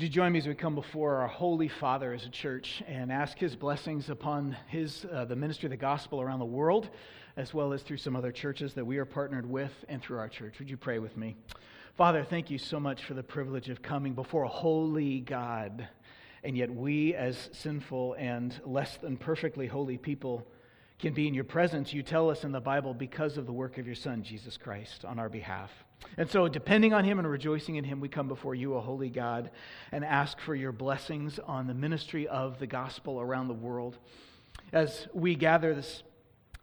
Would you join me as we come before our Holy Father as a church and ask his blessings upon his, uh, the ministry of the gospel around the world, as well as through some other churches that we are partnered with and through our church? Would you pray with me? Father, thank you so much for the privilege of coming before a holy God. And yet, we, as sinful and less than perfectly holy people, can be in your presence, you tell us in the Bible, because of the work of your Son, Jesus Christ, on our behalf. And so, depending on Him and rejoicing in Him, we come before you, a holy God, and ask for your blessings on the ministry of the gospel around the world. As we gather this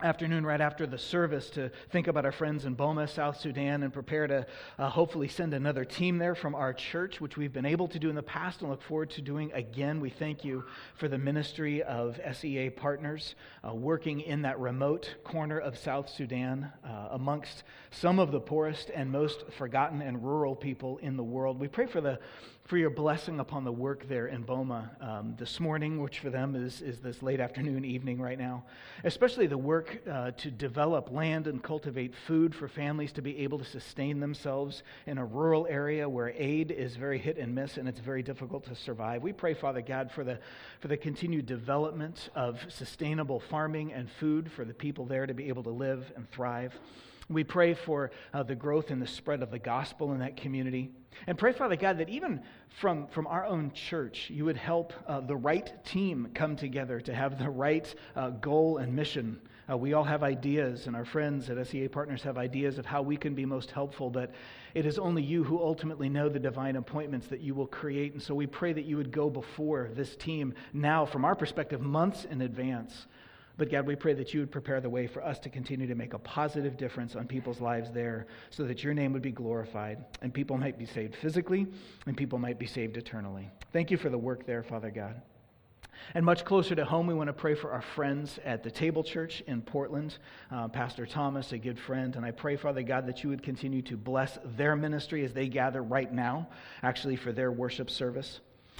afternoon right after the service to think about our friends in Boma, South Sudan, and prepare to uh, hopefully send another team there from our church, which we've been able to do in the past and look forward to doing again. We thank you for the ministry of SEA partners uh, working in that remote corner of South Sudan uh, amongst some of the poorest and most forgotten and rural people in the world. We pray for the for your blessing upon the work there in Boma um, this morning, which for them is, is this late afternoon, evening right now. Especially the work uh, to develop land and cultivate food for families to be able to sustain themselves in a rural area where aid is very hit and miss and it's very difficult to survive. We pray, Father God, for the, for the continued development of sustainable farming and food for the people there to be able to live and thrive. We pray for uh, the growth and the spread of the gospel in that community. And pray, Father God, that even from, from our own church, you would help uh, the right team come together to have the right uh, goal and mission. Uh, we all have ideas, and our friends at SEA Partners have ideas of how we can be most helpful, but it is only you who ultimately know the divine appointments that you will create. And so we pray that you would go before this team now, from our perspective, months in advance but God, we pray that you would prepare the way for us to continue to make a positive difference on people's lives there so that your name would be glorified and people might be saved physically and people might be saved eternally. Thank you for the work there, Father God. And much closer to home, we want to pray for our friends at the Table Church in Portland, uh, Pastor Thomas, a good friend. And I pray, Father God, that you would continue to bless their ministry as they gather right now, actually, for their worship service.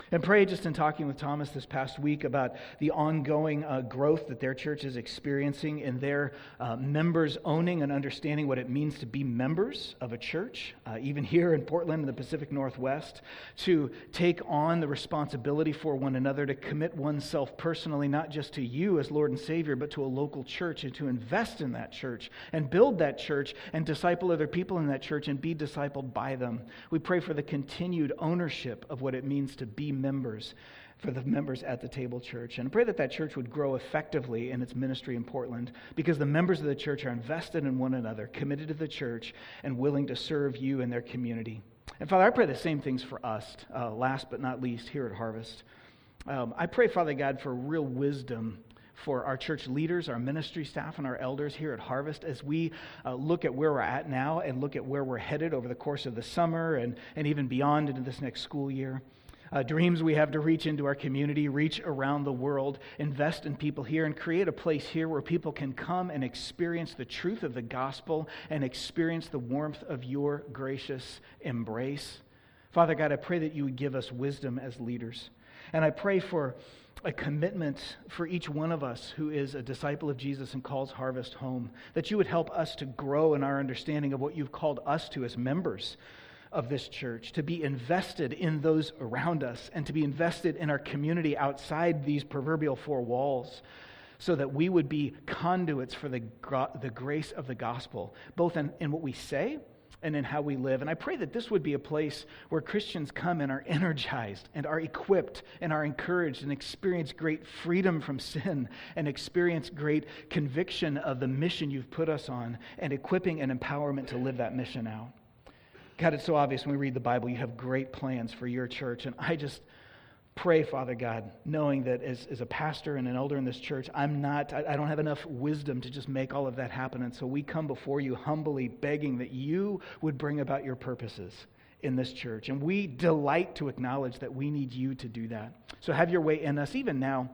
And pray just in talking with Thomas this past week about the ongoing uh, growth that their church is experiencing in their uh, members owning and understanding what it means to be members of a church, uh, even here in Portland in the Pacific Northwest, to take on the responsibility for one another, to commit oneself personally, not just to you as Lord and Savior, but to a local church, and to invest in that church and build that church and disciple other people in that church and be discipled by them. We pray for the continued ownership of what it means to be members, for the members at the table church. And pray that that church would grow effectively in its ministry in Portland because the members of the church are invested in one another, committed to the church, and willing to serve you and their community. And Father, I pray the same things for us, uh, last but not least, here at Harvest. Um, I pray, Father God, for real wisdom for our church leaders, our ministry staff, and our elders here at Harvest as we uh, look at where we're at now and look at where we're headed over the course of the summer and, and even beyond into this next school year uh, dreams we have to reach into our community, reach around the world, invest in people here, and create a place here where people can come and experience the truth of the gospel and experience the warmth of your gracious embrace. Father God, I pray that you would give us wisdom as leaders. And I pray for a commitment for each one of us who is a disciple of Jesus and calls Harvest home, that you would help us to grow in our understanding of what you've called us to as members of this church, to be invested in those around us, and to be invested in our community outside these proverbial four walls, so that we would be conduits for the, the grace of the gospel, both in, in what we say and in how we live. And I pray that this would be a place where Christians come and are energized and are equipped and are encouraged and experience great freedom from sin and experience great conviction of the mission you've put us on and equipping and empowerment to live that mission out. God, it's so obvious when we read the Bible, you have great plans for your church. And I just pray, Father God, knowing that as, as a pastor and an elder in this church, I'm not, I, I don't have enough wisdom to just make all of that happen. And so we come before you humbly begging that you would bring about your purposes in this church. And we delight to acknowledge that we need you to do that. So have your way in us, even now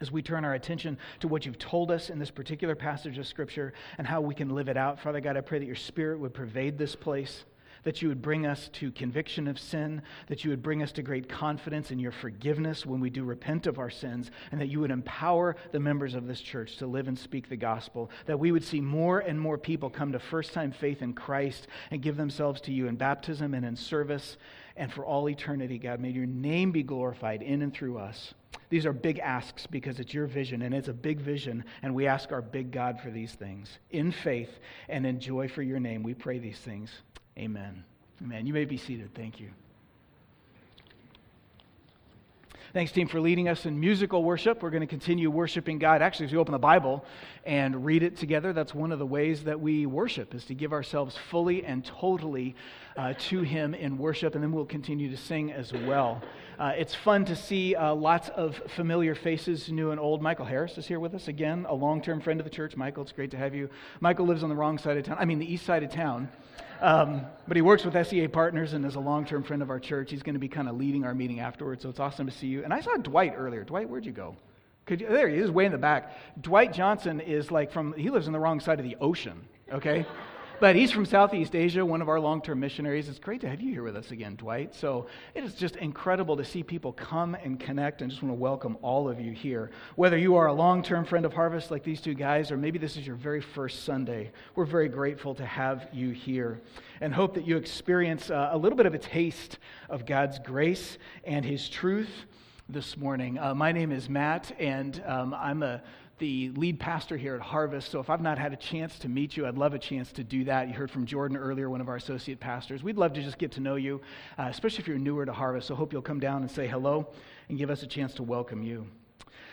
as we turn our attention to what you've told us in this particular passage of Scripture and how we can live it out. Father God, I pray that your Spirit would pervade this place that you would bring us to conviction of sin, that you would bring us to great confidence in your forgiveness when we do repent of our sins, and that you would empower the members of this church to live and speak the gospel, that we would see more and more people come to first time faith in Christ and give themselves to you in baptism and in service and for all eternity, God. May your name be glorified in and through us. These are big asks because it's your vision, and it's a big vision, and we ask our big God for these things. In faith and in joy for your name, we pray these things. Amen. Amen. You may be seated. Thank you. Thanks, team, for leading us in musical worship. We're going to continue worshiping God. Actually, as we open the Bible and read it together, that's one of the ways that we worship, is to give ourselves fully and totally uh, to Him in worship, and then we'll continue to sing as well. Uh, it's fun to see uh, lots of familiar faces, new and old. Michael Harris is here with us again, a long term friend of the church. Michael, it's great to have you. Michael lives on the wrong side of town, I mean, the east side of town. Um, but he works with SEA Partners and is a long term friend of our church. He's going to be kind of leading our meeting afterwards, so it's awesome to see you. And I saw Dwight earlier. Dwight, where'd you go? You, there he is, way in the back. Dwight Johnson is like from, he lives on the wrong side of the ocean, okay? But he's from Southeast Asia, one of our long term missionaries. It's great to have you here with us again, Dwight. So it is just incredible to see people come and connect, and just want to welcome all of you here. Whether you are a long term friend of Harvest like these two guys, or maybe this is your very first Sunday, we're very grateful to have you here and hope that you experience uh, a little bit of a taste of God's grace and His truth this morning. Uh, my name is Matt, and um, I'm a the lead pastor here at Harvest. So if I've not had a chance to meet you, I'd love a chance to do that. You heard from Jordan earlier, one of our associate pastors. We'd love to just get to know you, uh, especially if you're newer to Harvest. So hope you'll come down and say hello and give us a chance to welcome you.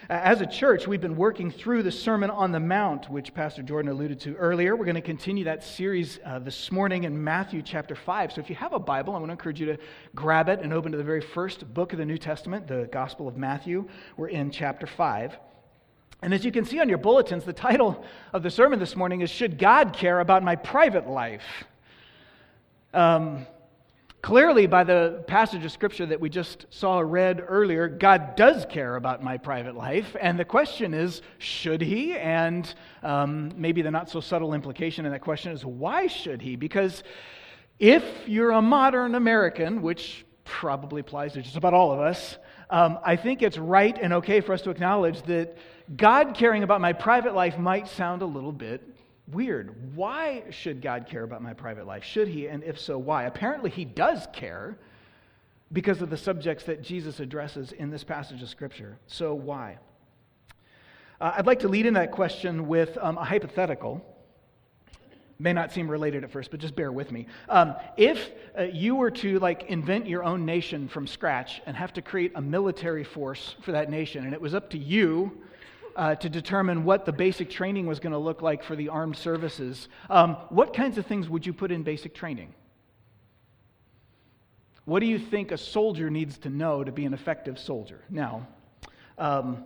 As a church, we've been working through the Sermon on the Mount, which Pastor Jordan alluded to earlier. We're going to continue that series uh, this morning in Matthew chapter 5. So if you have a Bible, I want to encourage you to grab it and open to the very first book of the New Testament, the Gospel of Matthew. We're in chapter 5. And as you can see on your bulletins, the title of the sermon this morning is Should God Care About My Private Life? Um, clearly, by the passage of scripture that we just saw read earlier, God does care about my private life. And the question is, should He? And um, maybe the not so subtle implication in that question is, why should He? Because if you're a modern American, which probably applies to just about all of us, um, I think it's right and okay for us to acknowledge that God caring about my private life might sound a little bit weird. Why should God care about my private life? Should He? And if so, why? Apparently, He does care because of the subjects that Jesus addresses in this passage of Scripture. So, why? Uh, I'd like to lead in that question with um, a hypothetical. May not seem related at first, but just bear with me. Um, if uh, you were to like invent your own nation from scratch and have to create a military force for that nation, and it was up to you uh, to determine what the basic training was going to look like for the armed services, um, what kinds of things would you put in basic training? What do you think a soldier needs to know to be an effective soldier? Now, um,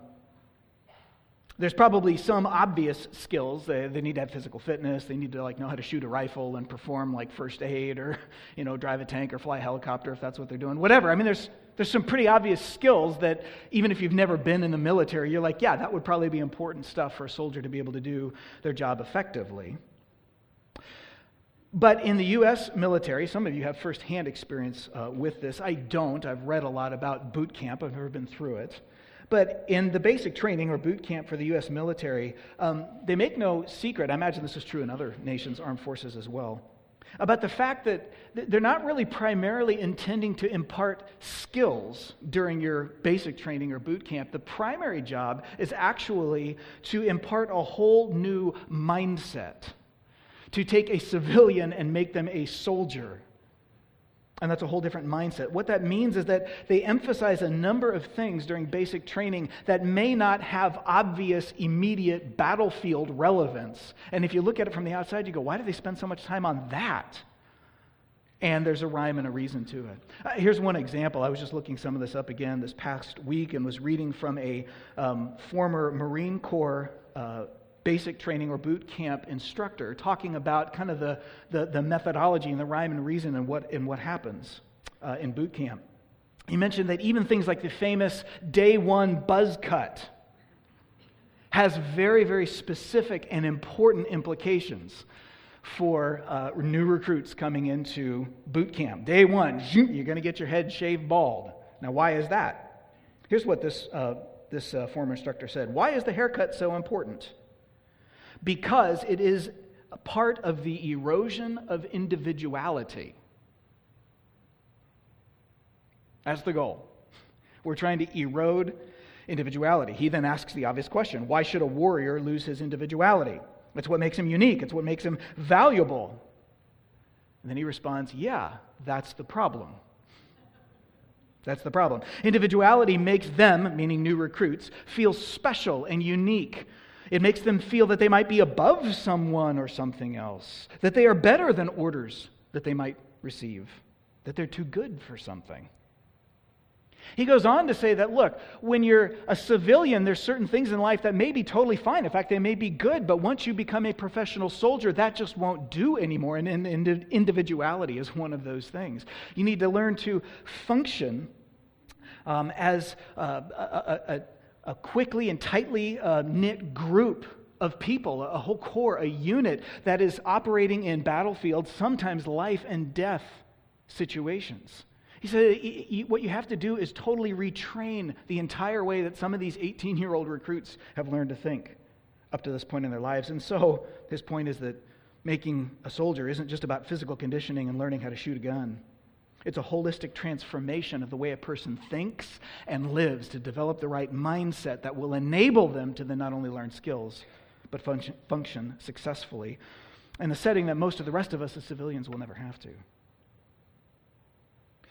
there's probably some obvious skills. They, they, need to have physical fitness. They need to like know how to shoot a rifle and perform like first aid or you know drive a tank or fly a helicopter if that's what they're doing. Whatever. I mean, there's there's some pretty obvious skills that even if you've never been in the military, you're like, yeah, that would probably be important stuff for a soldier to be able to do their job effectively. But in the U.S. military, some of you have firsthand experience uh, with this. I don't. I've read a lot about boot camp. I've never been through it. But in the basic training or boot camp for the U.S. military, um, they make no secret. I imagine this is true in other nations' armed forces as well about the fact that they're not really primarily intending to impart skills during your basic training or boot camp. The primary job is actually to impart a whole new mindset, to take a civilian and make them a soldier and that's a whole different mindset. What that means is that they emphasize a number of things during basic training that may not have obvious, immediate battlefield relevance. And if you look at it from the outside, you go, why do they spend so much time on that? And there's a rhyme and a reason to it. Uh, here's one example. I was just looking some of this up again this past week and was reading from a um, former Marine Corps uh, basic training or boot camp instructor talking about kind of the, the, the methodology and the rhyme and reason and what, and what happens uh, in boot camp. He mentioned that even things like the famous day one buzz cut has very, very specific and important implications. for uh, new recruits coming into boot camp. Day one, you're going to get your head shaved bald. Now, why is that? Here's what this, uh, this uh, former instructor said Why is the haircut so important? Because it is a part of the erosion of individuality. That's the goal. We're trying to erode individuality. He then asks the obvious question why should a warrior lose his individuality? It's what makes him unique, it's what makes him valuable. And then he responds, Yeah, that's the problem. That's the problem. Individuality makes them, meaning new recruits, feel special and unique. It makes them feel that they might be above someone or something else, that they are better than orders that they might receive, that they're too good for something. He goes on to say that, look, when you're a civilian, there's certain things in life that may be totally fine. In fact, they may be good, but once you become a professional soldier, that just won't do anymore. And, individuality is one of those things. You need to learn to function um, as a, a, a, a, quickly and tightly uh, knit group of people, a whole corps, a unit that is operating in battlefields, sometimes life and death situations. He said, What you have to do is totally retrain the entire way that some of these 18 year old recruits have learned to think up to this point in their lives. And so, his point is that making a soldier isn't just about physical conditioning and learning how to shoot a gun. It's a holistic transformation of the way a person thinks and lives to develop the right mindset that will enable them to then not only learn skills, but function, function successfully in a setting that most of the rest of us as civilians will never have to.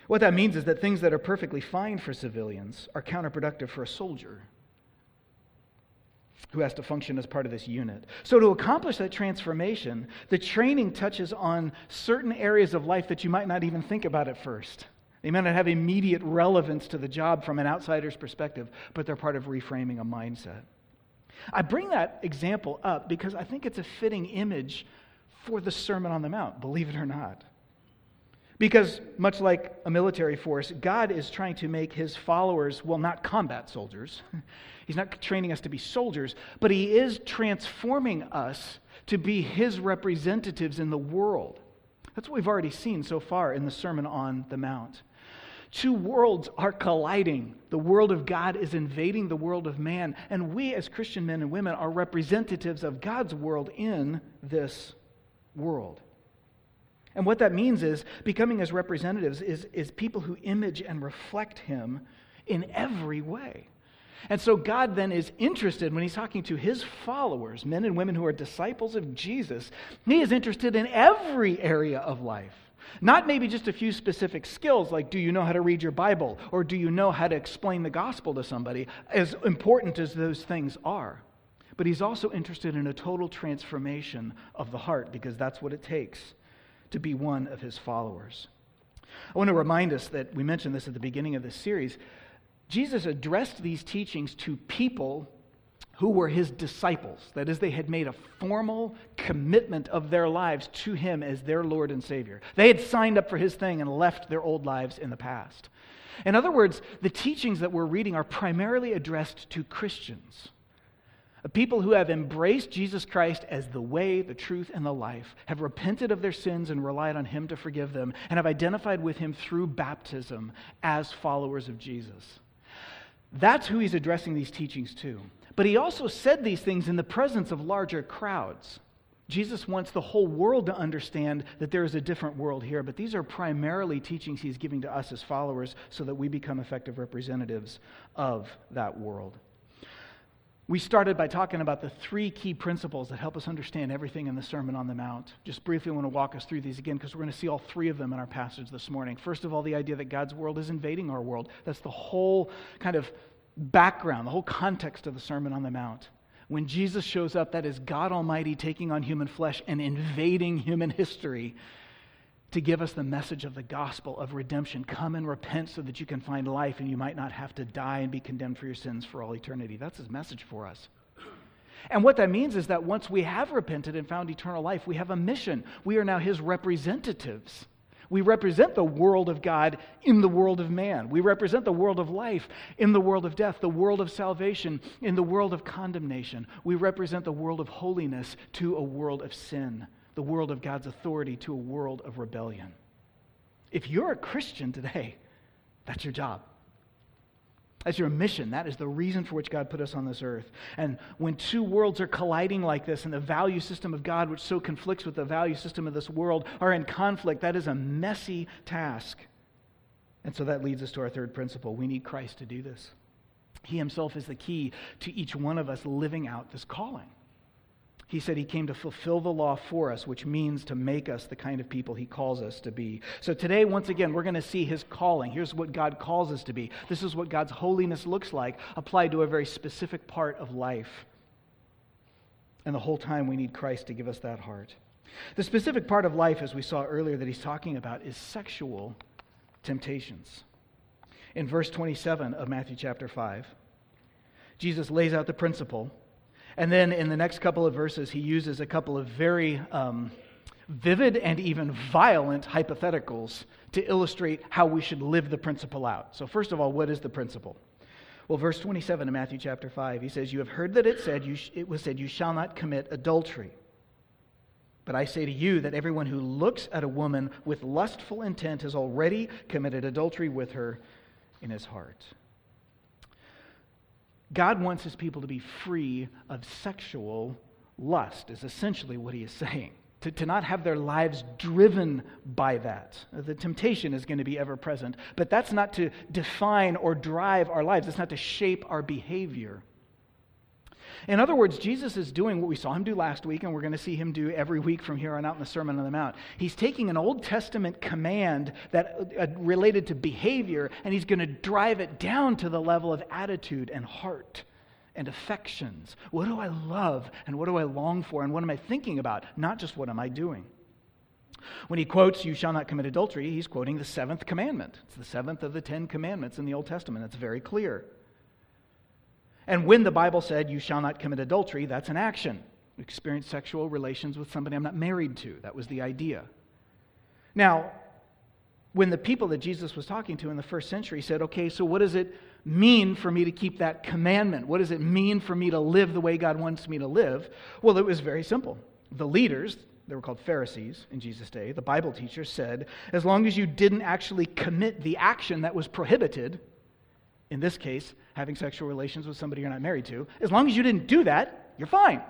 What that means is that things that are perfectly fine for civilians are counterproductive for a soldier who has to function as part of this unit. So, to accomplish that transformation, the training touches on certain areas of life that you might not even think about at first. They may not have immediate relevance to the job from an outsider's perspective, but they're part of reframing a mindset. I bring that example up because I think it's a fitting image for the Sermon on the Mount, believe it or not. Because, much like a military force, God is trying to make his followers, well, not combat soldiers. He's not training us to be soldiers, but he is transforming us to be his representatives in the world. That's what we've already seen so far in the Sermon on the Mount. Two worlds are colliding. The world of God is invading the world of man, and we as Christian men and women are representatives of God's world in this world. And what that means is becoming his representatives is, is people who image and reflect him in every way. And so God then is interested when he's talking to his followers, men and women who are disciples of Jesus, he is interested in every area of life. Not maybe just a few specific skills like do you know how to read your Bible or do you know how to explain the gospel to somebody, as important as those things are. But he's also interested in a total transformation of the heart because that's what it takes to be one of his followers. I want to remind us that we mentioned this at the beginning of this series. Jesus addressed these teachings to people who were his disciples. That is, they had made a formal commitment of their lives to him as their Lord and Savior. They had signed up for his thing and left their old lives in the past. In other words, the teachings that we're reading are primarily addressed to Christians. People who have embraced Jesus Christ as the way, the truth, and the life, have repented of their sins and relied on Him to forgive them, and have identified with Him through baptism as followers of Jesus. That's who He's addressing these teachings to. But He also said these things in the presence of larger crowds. Jesus wants the whole world to understand that there is a different world here, but these are primarily teachings He's giving to us as followers so that we become effective representatives of that world. We started by talking about the three key principles that help us understand everything in the Sermon on the Mount. Just briefly, I want to walk us through these again because we're going to see all three of them in our passage this morning. First of all, the idea that God's world is invading our world. That's the whole kind of background, the whole context of the Sermon on the Mount. When Jesus shows up, that is God Almighty taking on human flesh and invading human history to give us the message of the gospel of redemption. Come and repent so that you can find life and you might not have to die and be condemned for your sins for all eternity. That's his message for us. And what that means is that once we have repented and found eternal life, we have a mission. We are now his representatives. We represent the world of God in the world of man. We represent the world of life in the world of death, the world of salvation in the world of condemnation. We represent the world of holiness to a world of sin the world of God's authority to a world of rebellion. If you're a Christian today, that's your job. That's your mission. That is the reason for which God put us on this earth. And when two worlds are colliding like this, and the value system of God, which so conflicts with the value system of this world, are in conflict, that is a messy task. And so that leads us to our third principle. We need Christ to do this. He himself is the key to each one of us living out this calling. He said he came to fulfill the law for us, which means to make us the kind of people he calls us to be. So today, once again, we're going to see his calling. Here's what God calls us to be. This is what God's holiness looks like applied to a very specific part of life. And the whole time, we need Christ to give us that heart. The specific part of life, as we saw earlier, that he's talking about is sexual temptations. In verse 27 of Matthew chapter 5, Jesus lays out the principle and then in the next couple of verses, he uses a couple of very um, vivid and even violent hypotheticals to illustrate how we should live the principle out. So, first of all, what is the principle? Well, verse 27 of Matthew chapter 5, he says, You have heard that it said, sh- it was said, You shall not commit adultery. But I say to you that everyone who looks at a woman with lustful intent has already committed adultery with her in his heart. God wants his people to be free of sexual lust, is essentially what he is saying. To, to not have their lives driven by that. The temptation is going to be ever present, but that's not to define or drive our lives, it's not to shape our behavior. In other words, Jesus is doing what we saw him do last week, and we're going to see him do every week from here on out in the Sermon on the Mount. He's taking an Old Testament command that uh, related to behavior, and he's going to drive it down to the level of attitude and heart and affections. What do I love, and what do I long for, and what am I thinking about? Not just what am I doing. When he quotes, You shall not commit adultery, he's quoting the seventh commandment. It's the seventh of the Ten Commandments in the Old Testament. It's very clear. And when the Bible said, you shall not commit adultery, that's an action. Experience sexual relations with somebody I'm not married to. That was the idea. Now, when the people that Jesus was talking to in the first century said, okay, so what does it mean for me to keep that commandment? What does it mean for me to live the way God wants me to live? Well, it was very simple. The leaders, they were called Pharisees in Jesus' day, the Bible teachers said, as long as you didn't actually commit the action that was prohibited, in this case, having sexual relations with somebody you're not married to, as long as you didn't do that, you're fine.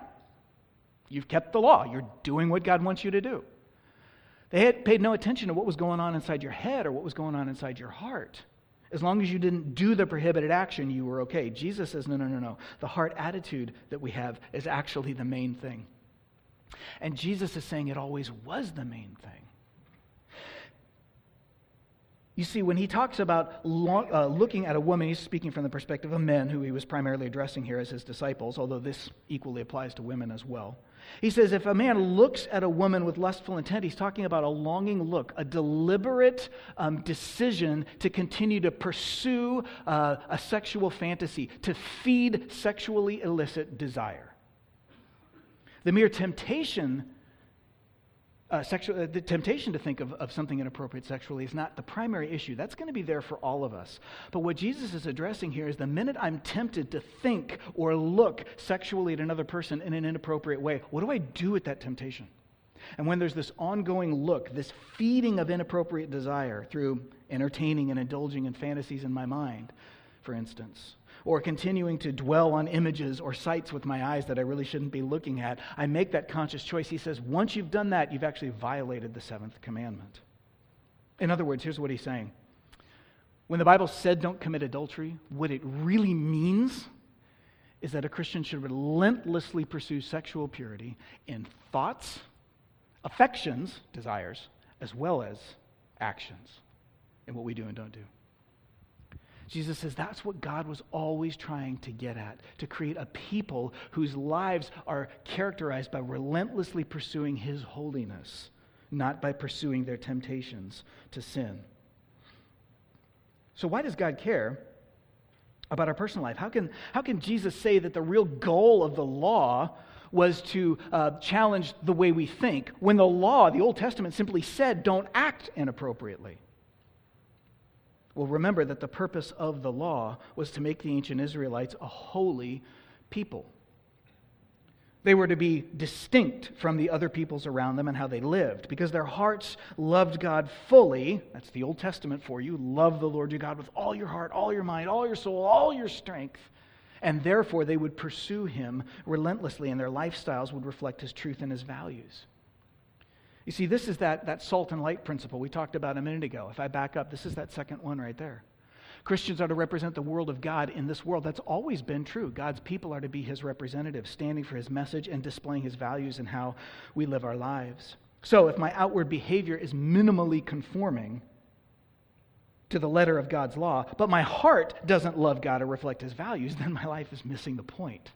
You've kept the law. You're doing what God wants you to do. They had paid no attention to what was going on inside your head or what was going on inside your heart. As long as you didn't do the prohibited action, you were okay. Jesus says, no, no, no, no. The heart attitude that we have is actually the main thing. And Jesus is saying it always was the main thing. You see, when he talks about long, uh, looking at a woman, he's speaking from the perspective of men, who he was primarily addressing here as his disciples, although this equally applies to women as well. He says, if a man looks at a woman with lustful intent, he's talking about a longing look, a deliberate um, decision to continue to pursue uh, a sexual fantasy, to feed sexually illicit desire. The mere temptation uh, sexual, uh, the temptation to think of, of something inappropriate sexually is not the primary issue. That's going to be there for all of us. But what Jesus is addressing here is the minute I'm tempted to think or look sexually at another person in an inappropriate way, what do I do with that temptation? And when there's this ongoing look, this feeding of inappropriate desire through entertaining and indulging in fantasies in my mind, for instance, or continuing to dwell on images or sights with my eyes that I really shouldn't be looking at. I make that conscious choice. He says, once you've done that, you've actually violated the seventh commandment. In other words, here's what he's saying. When the Bible said don't commit adultery, what it really means is that a Christian should relentlessly pursue sexual purity in thoughts, affections, desires, as well as actions in what we do and don't do. Jesus says that's what God was always trying to get at to create a people whose lives are characterized by relentlessly pursuing His holiness, not by pursuing their temptations to sin. So, why does God care about our personal life? How can, how can Jesus say that the real goal of the law was to uh, challenge the way we think when the law, the Old Testament, simply said don't act inappropriately? Well, remember that the purpose of the law was to make the ancient Israelites a holy people. They were to be distinct from the other peoples around them and how they lived because their hearts loved God fully. That's the Old Testament for you. Love the Lord your God with all your heart, all your mind, all your soul, all your strength. And therefore, they would pursue him relentlessly, and their lifestyles would reflect his truth and his values. You see, this is that, that salt and light principle we talked about a minute ago. If I back up, this is that second one right there. Christians are to represent the world of God in this world. That's always been true. God's people are to be his representatives, standing for his message and displaying his values and how we live our lives. So, if my outward behavior is minimally conforming to the letter of God's law, but my heart doesn't love God or reflect his values, then my life is missing the point.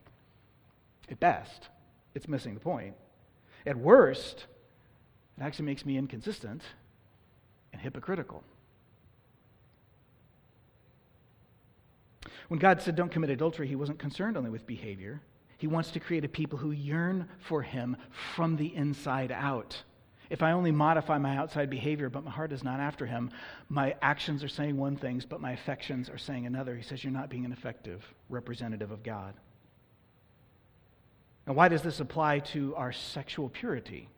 At best, it's missing the point. At worst, it actually makes me inconsistent and hypocritical. When God said, don't commit adultery, he wasn't concerned only with behavior. He wants to create a people who yearn for him from the inside out. If I only modify my outside behavior, but my heart is not after him, my actions are saying one thing, but my affections are saying another. He says, You're not being an effective representative of God. Now, why does this apply to our sexual purity?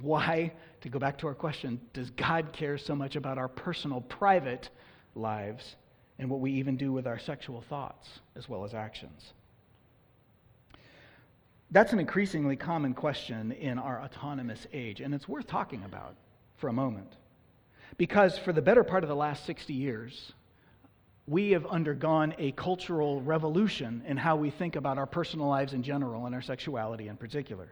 Why, to go back to our question, does God care so much about our personal, private lives and what we even do with our sexual thoughts as well as actions? That's an increasingly common question in our autonomous age, and it's worth talking about for a moment. Because for the better part of the last 60 years, we have undergone a cultural revolution in how we think about our personal lives in general and our sexuality in particular.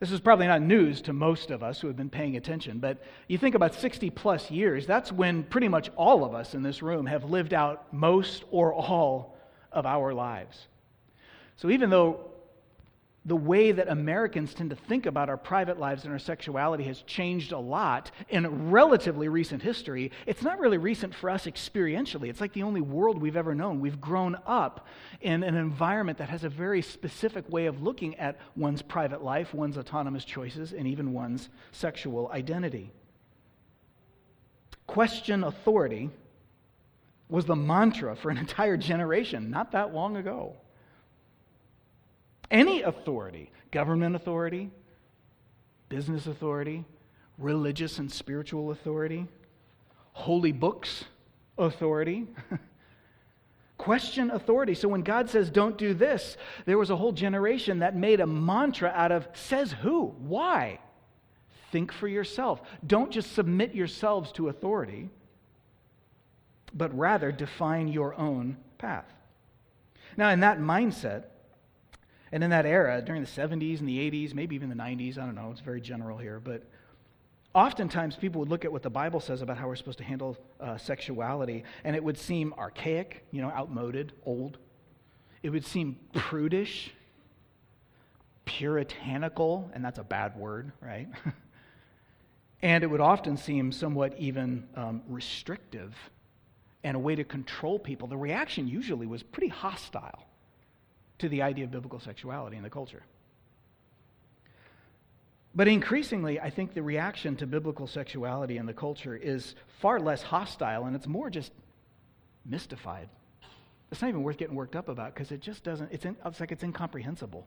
This is probably not news to most of us who have been paying attention, but you think about 60 plus years, that's when pretty much all of us in this room have lived out most or all of our lives. So even though the way that Americans tend to think about our private lives and our sexuality has changed a lot in relatively recent history. It's not really recent for us experientially. It's like the only world we've ever known. We've grown up in an environment that has a very specific way of looking at one's private life, one's autonomous choices, and even one's sexual identity. Question authority was the mantra for an entire generation not that long ago. Any authority, government authority, business authority, religious and spiritual authority, holy books authority. Question authority. So when God says, don't do this, there was a whole generation that made a mantra out of, says who? Why? Think for yourself. Don't just submit yourselves to authority, but rather define your own path. Now, in that mindset, and in that era, during the 70s and the 80s, maybe even the 90s, I don't know, it's very general here, but oftentimes people would look at what the Bible says about how we're supposed to handle uh, sexuality, and it would seem archaic, you know, outmoded, old. It would seem prudish, puritanical, and that's a bad word, right? and it would often seem somewhat even um, restrictive and a way to control people. The reaction usually was pretty hostile to the idea of biblical sexuality in the culture. But increasingly, I think the reaction to biblical sexuality in the culture is far less hostile and it's more just mystified. It's not even worth getting worked up about because it just doesn't, it's, in, it's like it's incomprehensible.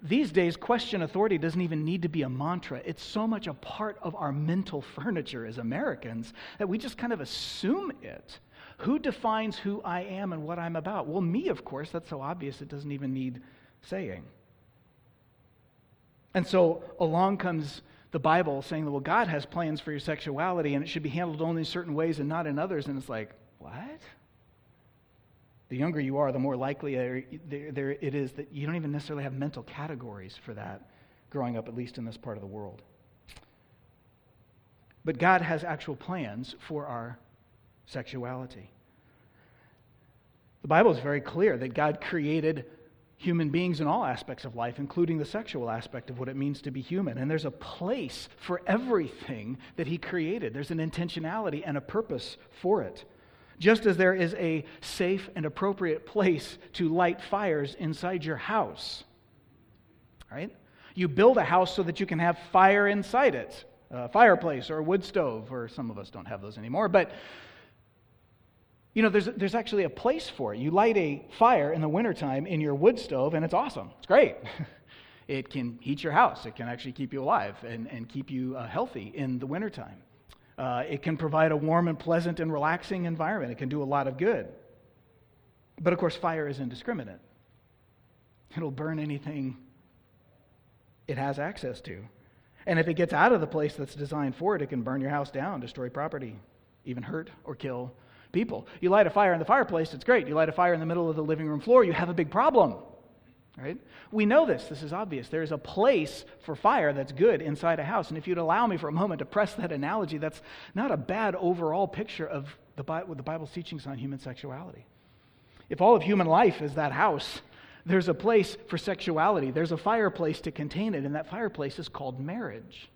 These days, question authority doesn't even need to be a mantra. It's so much a part of our mental furniture as Americans that we just kind of assume it. Who defines who I am and what I'm about? Well, me, of course. That's so obvious it doesn't even need saying. And so along comes the Bible saying that, well, God has plans for your sexuality and it should be handled only in certain ways and not in others. And it's like, what? The younger you are, the more likely it is that you don't even necessarily have mental categories for that growing up, at least in this part of the world. But God has actual plans for our sexuality. The Bible is very clear that God created human beings in all aspects of life, including the sexual aspect of what it means to be human. And there's a place for everything that He created, there's an intentionality and a purpose for it. Just as there is a safe and appropriate place to light fires inside your house. Right? You build a house so that you can have fire inside it a fireplace or a wood stove, or some of us don't have those anymore. But You know, there's, there's actually a place for it. You light a fire in the wintertime in your wood stove, and it's awesome. It's great. it can heat your house, it can actually keep you alive and, and keep you uh, healthy in the wintertime. Uh, it can provide a warm and pleasant and relaxing environment. It can do a lot of good. But of course, fire is indiscriminate, it'll burn anything it has access to. And if it gets out of the place that's designed for it, it can burn your house down, destroy property, even hurt or kill people. You light a fire in the fireplace, it's great. You light a fire in the middle of the living room floor, you have a big problem. Right? We know this. This is obvious. There's a place for fire that's good inside a house. And if you'd allow me for a moment to press that analogy, that's not a bad overall picture of the, Bible, the Bible's teachings on human sexuality. If all of human life is that house, there's a place for sexuality. There's a fireplace to contain it, and that fireplace is called marriage.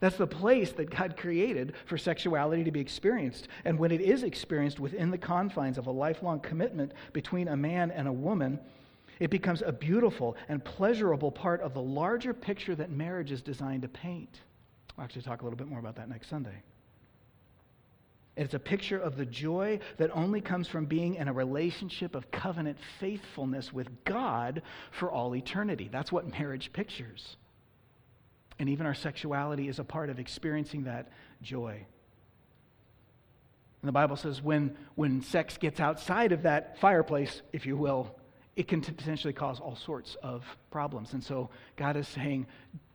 That's the place that God created for sexuality to be experienced. And when it is experienced within the confines of a lifelong commitment between a man and a woman, it becomes a beautiful and pleasurable part of the larger picture that marriage is designed to paint. We'll actually talk a little bit more about that next Sunday. It's a picture of the joy that only comes from being in a relationship of covenant faithfulness with God for all eternity. That's what marriage pictures. And even our sexuality is a part of experiencing that joy. And the Bible says when, when sex gets outside of that fireplace, if you will, it can potentially cause all sorts of problems. And so God is saying,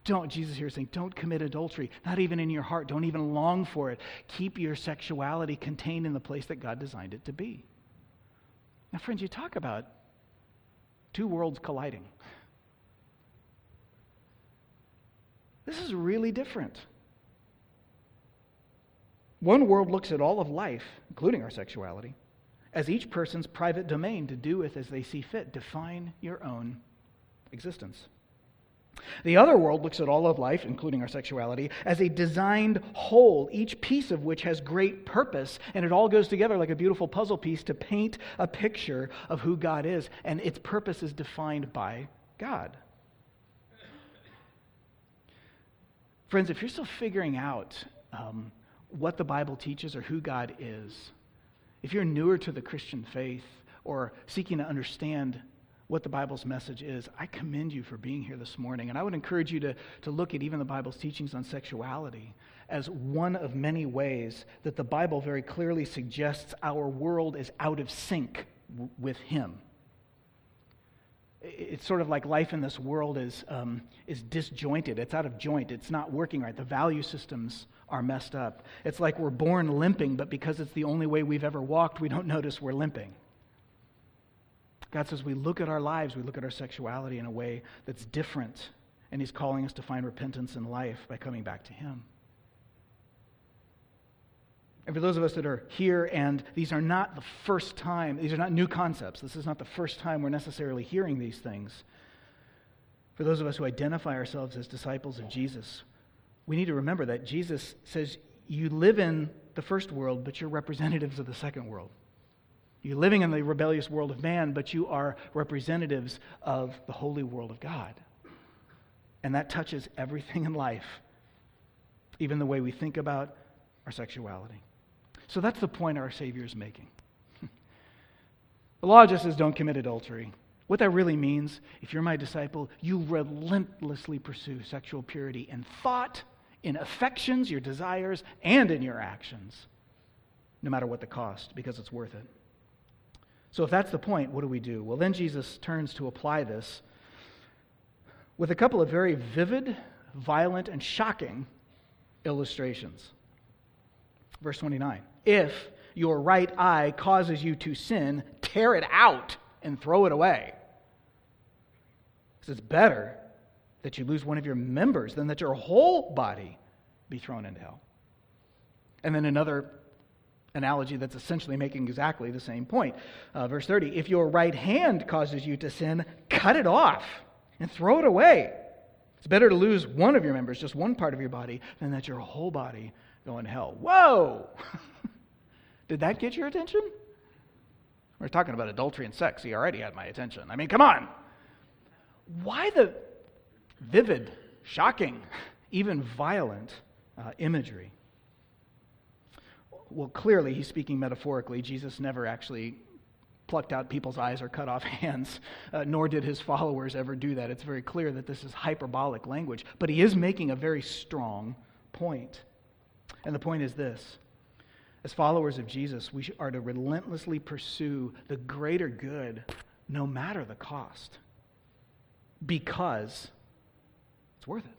don't, Jesus here is saying, don't commit adultery, not even in your heart. Don't even long for it. Keep your sexuality contained in the place that God designed it to be. Now, friends, you talk about two worlds colliding. This is really different. One world looks at all of life, including our sexuality, as each person's private domain to do with as they see fit. Define your own existence. The other world looks at all of life, including our sexuality, as a designed whole, each piece of which has great purpose, and it all goes together like a beautiful puzzle piece to paint a picture of who God is, and its purpose is defined by God. Friends, if you're still figuring out um, what the Bible teaches or who God is, if you're newer to the Christian faith or seeking to understand what the Bible's message is, I commend you for being here this morning. And I would encourage you to, to look at even the Bible's teachings on sexuality as one of many ways that the Bible very clearly suggests our world is out of sync w- with Him it's sort of like life in this world is, um, is disjointed. It's out of joint. It's not working right. The value systems are messed up. It's like we're born limping, but because it's the only way we've ever walked, we don't notice we're limping. God says we look at our lives, we look at our sexuality in a way that's different, and He's calling us to find repentance in life by coming back to Him. And for those of us that are here, and these are not the first time, these are not new concepts. This is not the first time we're necessarily hearing these things. For those of us who identify ourselves as disciples of Jesus, we need to remember that Jesus says, You live in the first world, but you're representatives of the second world. You're living in the rebellious world of man, but you are representatives of the holy world of God. And that touches everything in life, even the way we think about our sexuality. So that's the point our Savior is making. the law just says don't commit adultery. What that really means, if you're my disciple, you relentlessly pursue sexual purity in thought, in affections, your desires, and in your actions, no matter what the cost, because it's worth it. So, if that's the point, what do we do? Well, then Jesus turns to apply this with a couple of very vivid, violent, and shocking illustrations. Verse 29 If your right eye causes you to sin, tear it out and throw it away. Because it's better that you lose one of your members than that your whole body be thrown into hell. And then another analogy that's essentially making exactly the same point. Uh, verse 30 If your right hand causes you to sin, cut it off and throw it away. It's better to lose one of your members, just one part of your body, than that your whole body go in hell. Whoa! Did that get your attention? We're talking about adultery and sex. He already had my attention. I mean, come on. Why the vivid, shocking, even violent uh, imagery? well, clearly he's speaking metaphorically. Jesus never actually plucked out people's eyes or cut off hands, uh, nor did his followers ever do that. It's very clear that this is hyperbolic language, but he is making a very strong point. And the point is this as followers of Jesus, we are to relentlessly pursue the greater good no matter the cost because it's worth it.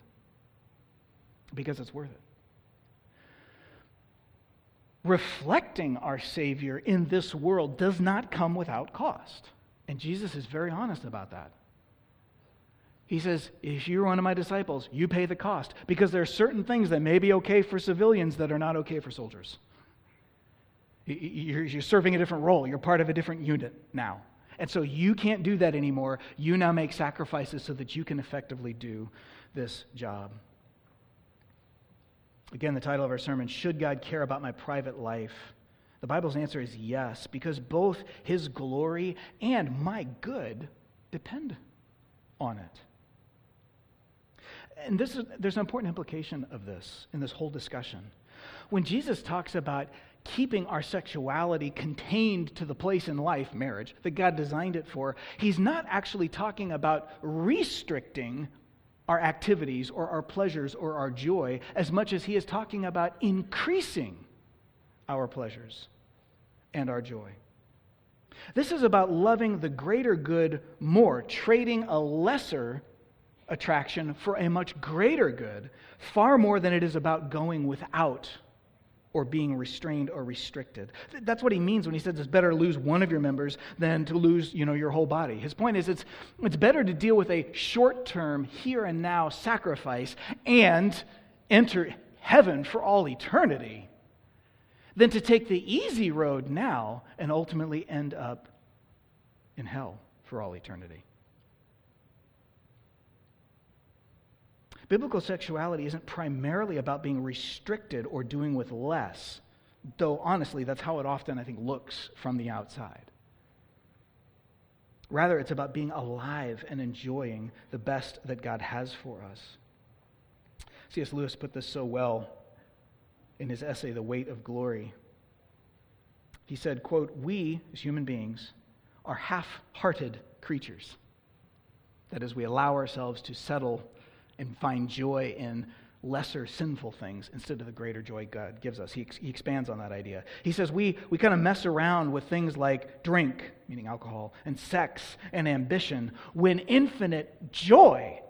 Because it's worth it reflecting our Savior in this world does not come without cost. And Jesus is very honest about that. He says, if you're one of my disciples, you pay the cost. Because there are certain things that may be okay for civilians that are not okay for soldiers. You're serving a different role, you're part of a different unit now. And so you can't do that anymore. You now make sacrifices so that you can effectively do this job. Again, the title of our sermon, Should God Care About My Private Life? The Bible's answer is yes, because both His glory and my good depend on it. And this is, there's an important implication of this in this whole discussion. When Jesus talks about keeping our sexuality contained to the place in life, marriage, that God designed it for, he's not actually talking about restricting our activities or our pleasures or our joy as much as he is talking about increasing our pleasures and our joy. This is about loving the greater good more, trading a lesser attraction for a much greater good, far more than it is about going without or being restrained or restricted. That's what he means when he says it's better to lose one of your members than to lose, you know, your whole body. His point is it's, it's better to deal with a short-term, here and now sacrifice and enter heaven for all eternity than to take the easy road now and ultimately end up in hell for all eternity. Biblical sexuality isn't primarily about being restricted or doing with less, though honestly, that's how it often, I think, looks from the outside. Rather, it's about being alive and enjoying the best that God has for us. C.S. Lewis put this so well in his essay, The Weight of Glory. He said, quote, We, as human beings, are half-hearted creatures. That is, we allow ourselves to settle and find joy in lesser sinful things instead of the greater joy God gives us. He, he expands on that idea. He says we, we kind of mess around with things like drink, meaning alcohol, and sex and ambition, when infinite joy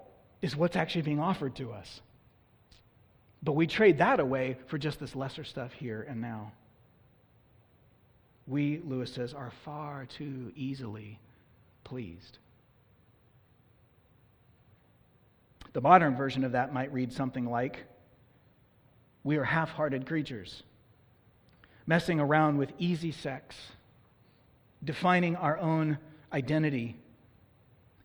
is what's actually being offered to us. But we trade that away for just this lesser stuff here and now. We, Lewis says, are far too easily pleased. The modern version of that might read something like We are half hearted creatures, messing around with easy sex, defining our own identity,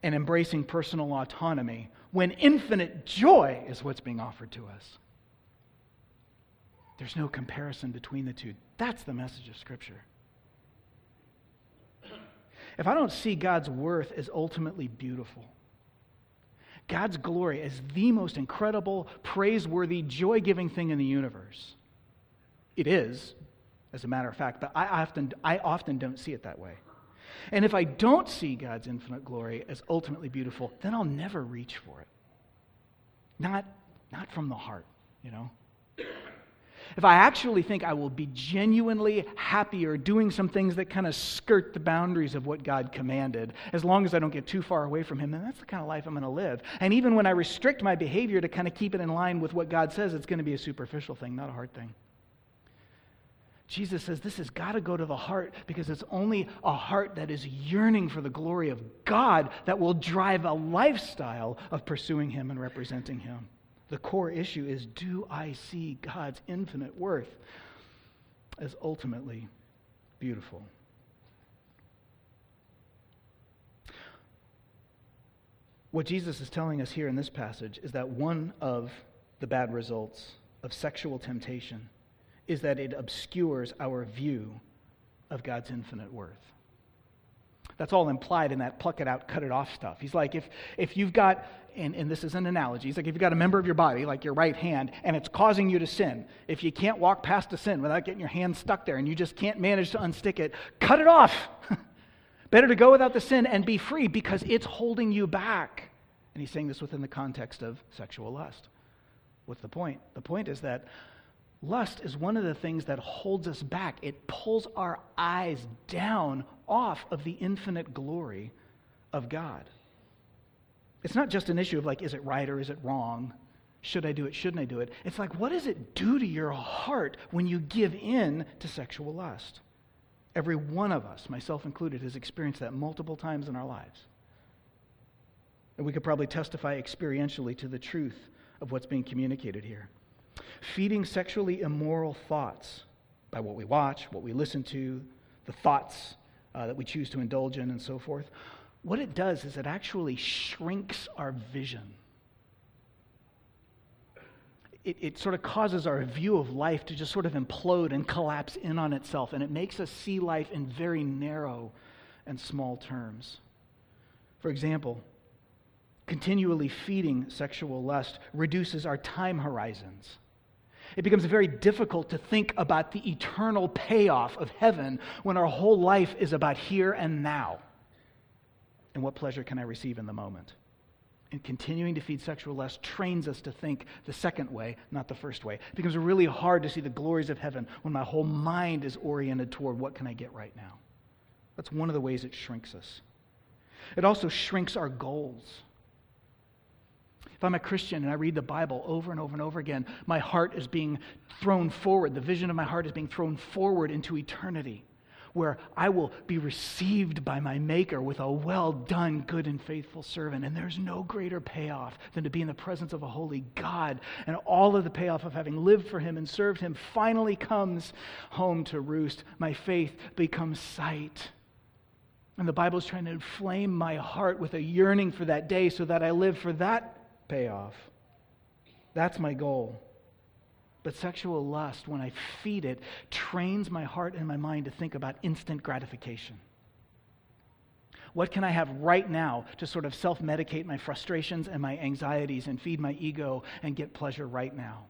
and embracing personal autonomy when infinite joy is what's being offered to us. There's no comparison between the two. That's the message of Scripture. If I don't see God's worth as ultimately beautiful, God's glory is the most incredible, praiseworthy, joy giving thing in the universe. It is, as a matter of fact, but I often, I often don't see it that way. And if I don't see God's infinite glory as ultimately beautiful, then I'll never reach for it. Not, not from the heart, you know? If I actually think I will be genuinely happier doing some things that kind of skirt the boundaries of what God commanded, as long as I don't get too far away from Him, then that's the kind of life I'm going to live. And even when I restrict my behavior to kind of keep it in line with what God says, it's going to be a superficial thing, not a hard thing. Jesus says this has got to go to the heart because it's only a heart that is yearning for the glory of God that will drive a lifestyle of pursuing Him and representing Him. The core issue is do I see God's infinite worth as ultimately beautiful? What Jesus is telling us here in this passage is that one of the bad results of sexual temptation is that it obscures our view of God's infinite worth. That's all implied in that pluck it out, cut it off stuff. He's like, if, if you've got, and, and this is an analogy, It's like, if you've got a member of your body, like your right hand, and it's causing you to sin, if you can't walk past a sin without getting your hand stuck there and you just can't manage to unstick it, cut it off. Better to go without the sin and be free because it's holding you back. And he's saying this within the context of sexual lust. What's the point? The point is that Lust is one of the things that holds us back. It pulls our eyes down off of the infinite glory of God. It's not just an issue of like, is it right or is it wrong? Should I do it? Shouldn't I do it? It's like, what does it do to your heart when you give in to sexual lust? Every one of us, myself included, has experienced that multiple times in our lives. And we could probably testify experientially to the truth of what's being communicated here feeding sexually immoral thoughts by what we watch, what we listen to, the thoughts uh, that we choose to indulge in, and so forth, what it does is it actually shrinks our vision. It, it, sort of causes our view of life to just sort of implode and collapse in on itself, and it makes us see life in very narrow and small terms. For example, continually feeding sexual lust reduces our time horizons it becomes very difficult to think about the eternal payoff of heaven when our whole life is about here and now. And what pleasure can I receive in the moment? And continuing to feed sexual lust trains us to think the second way, not the first way. It becomes really hard to see the glories of heaven when my whole mind is oriented toward what can I get right now. That's one of the ways it shrinks us. It also shrinks our goals. If I'm a Christian and I read the Bible over and over and over again, my heart is being thrown forward. The vision of my heart is being thrown forward into eternity, where I will be received by my Maker with a well done, good and faithful servant. And there's no greater payoff than to be in the presence of a holy God. And all of the payoff of having lived for Him and served Him finally comes home to roost. My faith becomes sight. And the Bible is trying to inflame my heart with a yearning for that day so that I live for that payoff. That's my goal. But sexual lust, when I feed it, trains my heart and my mind to think about instant gratification. What can I have right now to sort of self medicate my frustrations and my anxieties and feed my ego and get pleasure right now?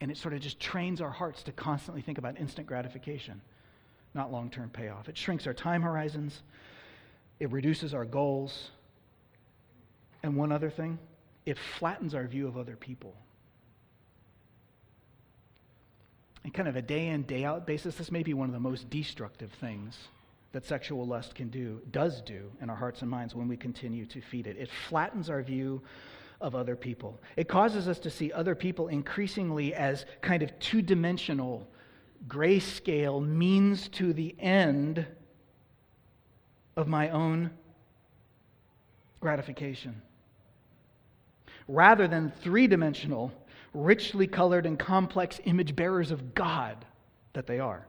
And it sort of just trains our hearts to constantly think about instant gratification, not long term payoff. It shrinks our time horizons, it reduces our goals. And one other thing it flattens our view of other people. And kind of a day in, day out basis, this may be one of the most destructive things that sexual lust can do, does do in our hearts and minds when we continue to feed it. It flattens our view of other people. It causes us to see other people increasingly as kind of two dimensional, grayscale means to the end of my own gratification rather than three dimensional, richly colored, and complex image bearers of God that they are.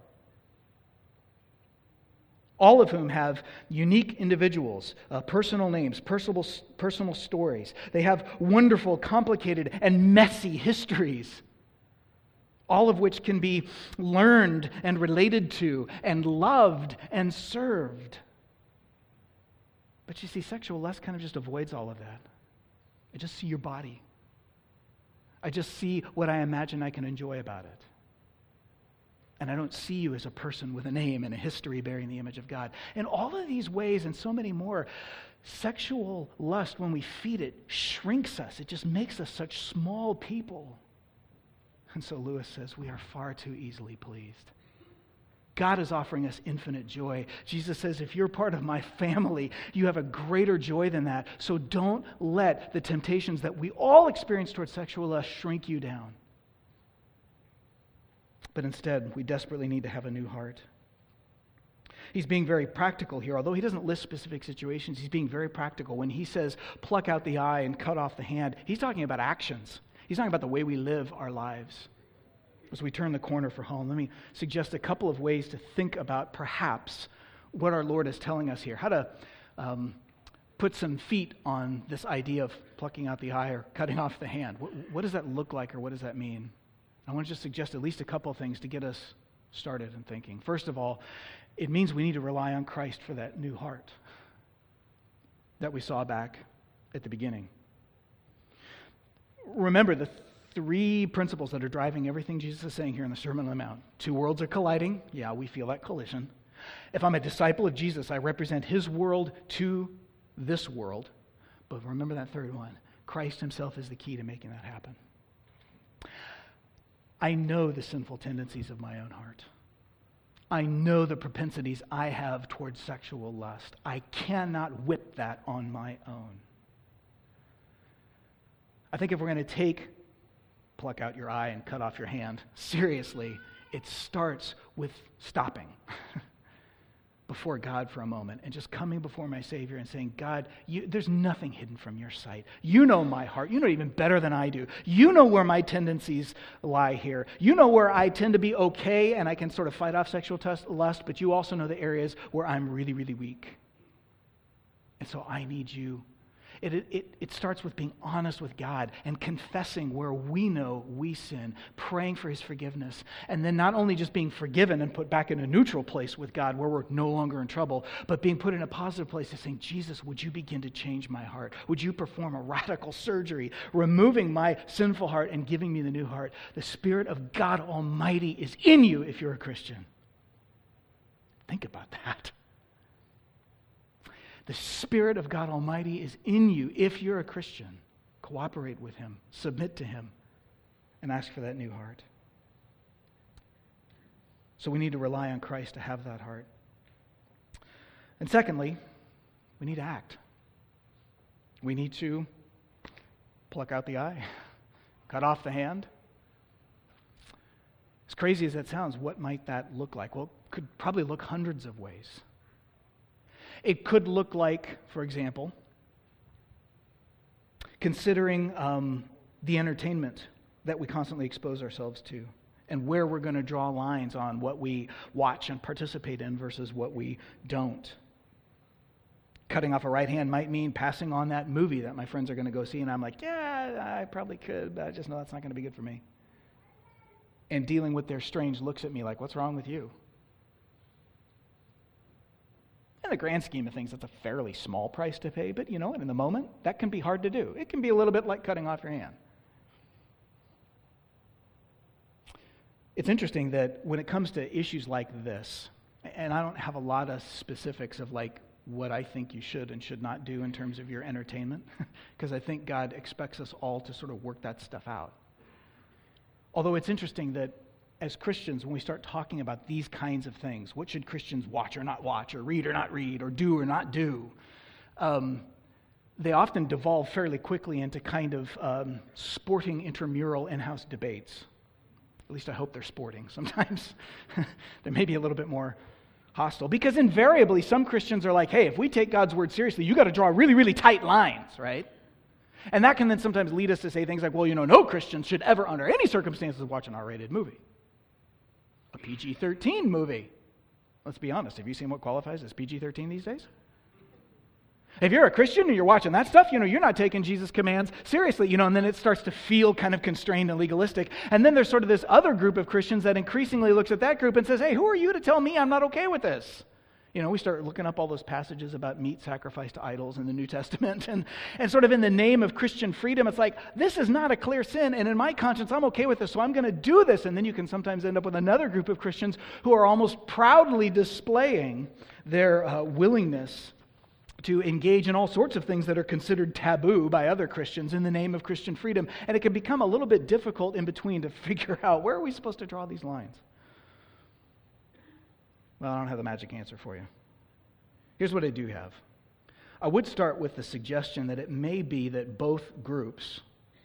All of whom have unique individuals, uh, personal names, personal, personal stories. They have wonderful, complicated, and messy histories all of which can be learned and related to and loved and served. But you see, sexual lust kind of just avoids all of that. I just see your body. I just see what I imagine I can enjoy about it. And I don't see you as a person with a name and a history bearing the image of God. In all of these ways and so many more, sexual lust, when we feed it, shrinks us. It just makes us such small people. And so Lewis says we are far too easily pleased. God is offering us infinite joy. Jesus says, if you're part of my family, you have a greater joy than that. So don't let the temptations that we all experience towards sexual lust shrink you down. But instead, we desperately need to have a new heart. He's being very practical here. Although he doesn't list specific situations, he's being very practical. When he says pluck out the eye and cut off the hand, he's talking about actions. He's talking about the way we live our lives as we turn the corner for home, let me suggest a couple of ways to think about perhaps what our Lord is telling us here. How to um, put some feet on this idea of plucking out the eye or cutting off the hand. What, what, does that look like or what does that mean? I want to just suggest at least a couple of things to get us started in thinking. First of all, it means we need to rely on Christ for that new heart that we saw back at the beginning. Remember the three principles that are driving everything Jesus is saying here in the Sermon on the Mount. Two worlds are colliding. Yeah, we feel that collision. If I'm a disciple of Jesus, I represent his world to this world. But remember that third one Christ himself is the key to making that happen. I know the sinful tendencies of my own heart. I know the propensities I have towards sexual lust. I cannot whip that on my own. I think if we're going to take pluck out your eye and cut off your hand, seriously, it starts with stopping. before God for a moment and just coming before my Savior and saying, God, you, there's nothing hidden from your sight. You know my heart. You know even better than I do. You know where my tendencies lie here. You know where I tend to be okay and I can sort of fight off sexual lust, but you also know the areas where I'm really, really weak. And so I need you it, it, it starts with being honest with God and confessing where we know we sin, praying for his forgiveness, and then not only just being forgiven and put back in a neutral place with God where we're no longer in trouble, but being put in a positive place and saying, Jesus, would you begin to change my heart? Would you perform a radical surgery, removing my sinful heart and giving me the new heart? The Spirit of God Almighty is in you if you're a Christian. Think about that. The Spirit of God Almighty is in you if you're a Christian. Cooperate with Him, submit to Him, and ask for that new heart. So we need to rely on Christ to have that heart. And secondly, we need to act. We need to pluck out the eye, cut off the hand. As crazy as that sounds, what might that look like? Well, it could probably look hundreds of ways. It could look like, for example, considering um, the entertainment that we constantly expose ourselves to and where we're going to draw lines on what we watch and participate in versus what we don't. Cutting off a right hand might mean passing on that movie that my friends are going to go see, and I'm like, yeah, I probably could, but I just know that's not going to be good for me. And dealing with their strange looks at me like, what's wrong with you? In the grand scheme of things, that's a fairly small price to pay, but you know, what? in the moment, that can be hard to do. It can be a little bit like cutting off your hand. It's interesting that when it comes to issues like this, and I don't have a lot of specifics of like what I think you should and should not do in terms of your entertainment, because I think God expects us all to sort of work that stuff out. Although it's interesting that as Christians, when we start talking about these kinds of things, what should Christians watch or not watch, or read or not read, or do or not do, um, they often devolve fairly quickly into kind of um, sporting intramural in house debates. At least I hope they're sporting. Sometimes they may be a little bit more hostile because invariably some Christians are like, hey, if we take God's word seriously, you got to draw really, really tight lines, right? And that can then sometimes lead us to say things like, well, you know, no Christians should ever, under any circumstances, watch an R rated movie PG 13 movie. Let's be honest. Have you seen what qualifies as PG 13 these days? If you're a Christian and you're watching that stuff, you know, you're not taking Jesus' commands seriously, you know, and then it starts to feel kind of constrained and legalistic. And then there's sort of this other group of Christians that increasingly looks at that group and says, hey, who are you to tell me I'm not okay with this? You know, we start looking up all those passages about meat sacrificed to idols in the New Testament. And, and sort of in the name of Christian freedom, it's like, this is not a clear sin. And in my conscience, I'm okay with this, so I'm going to do this. And then you can sometimes end up with another group of Christians who are almost proudly displaying their uh, willingness to engage in all sorts of things that are considered taboo by other Christians in the name of Christian freedom. And it can become a little bit difficult in between to figure out where are we supposed to draw these lines. Well, I don't have the magic answer for you. Here's what I do have I would start with the suggestion that it may be that both groups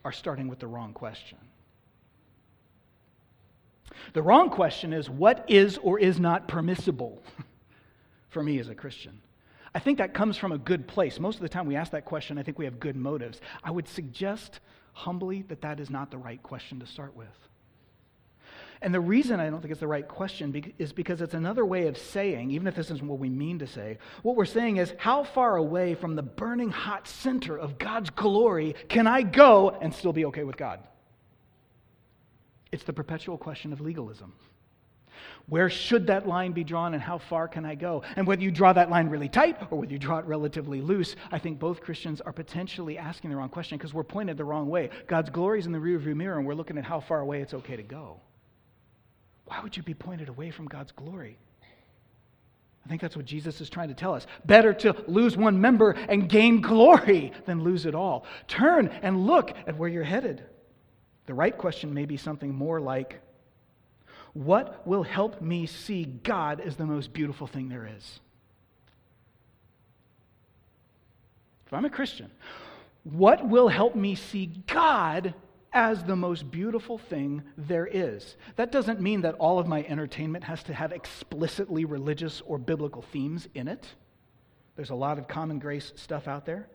are starting with the wrong question. The wrong question is what is or is not permissible for me as a Christian? I think that comes from a good place. Most of the time we ask that question, I think we have good motives. I would suggest humbly that that is not the right question to start with. And the reason I don't think it's the right question is because it's another way of saying, even if this isn't what we mean to say, what we're saying is, how far away from the burning hot center of God's glory can I go and still be okay with God? It's the perpetual question of legalism. Where should that line be drawn and how far can I go? And whether you draw that line really tight or whether you draw it relatively loose, I think both Christians are potentially asking the wrong question because we're pointed the wrong way. God's glory is in the rearview mirror and we're looking at how far away it's okay to go. Why would you be pointed away from God's glory? I think that's what Jesus is trying to tell us. Better to lose one member and gain glory than lose it all. Turn and look at where you're headed. The right question may be something more like what will help me see God as the most beautiful thing there is? If I'm a Christian, what will help me see God as the most beautiful thing there is? That doesn't mean that all of my entertainment has to have explicitly religious or biblical themes in it. There's a lot of common grace stuff out there.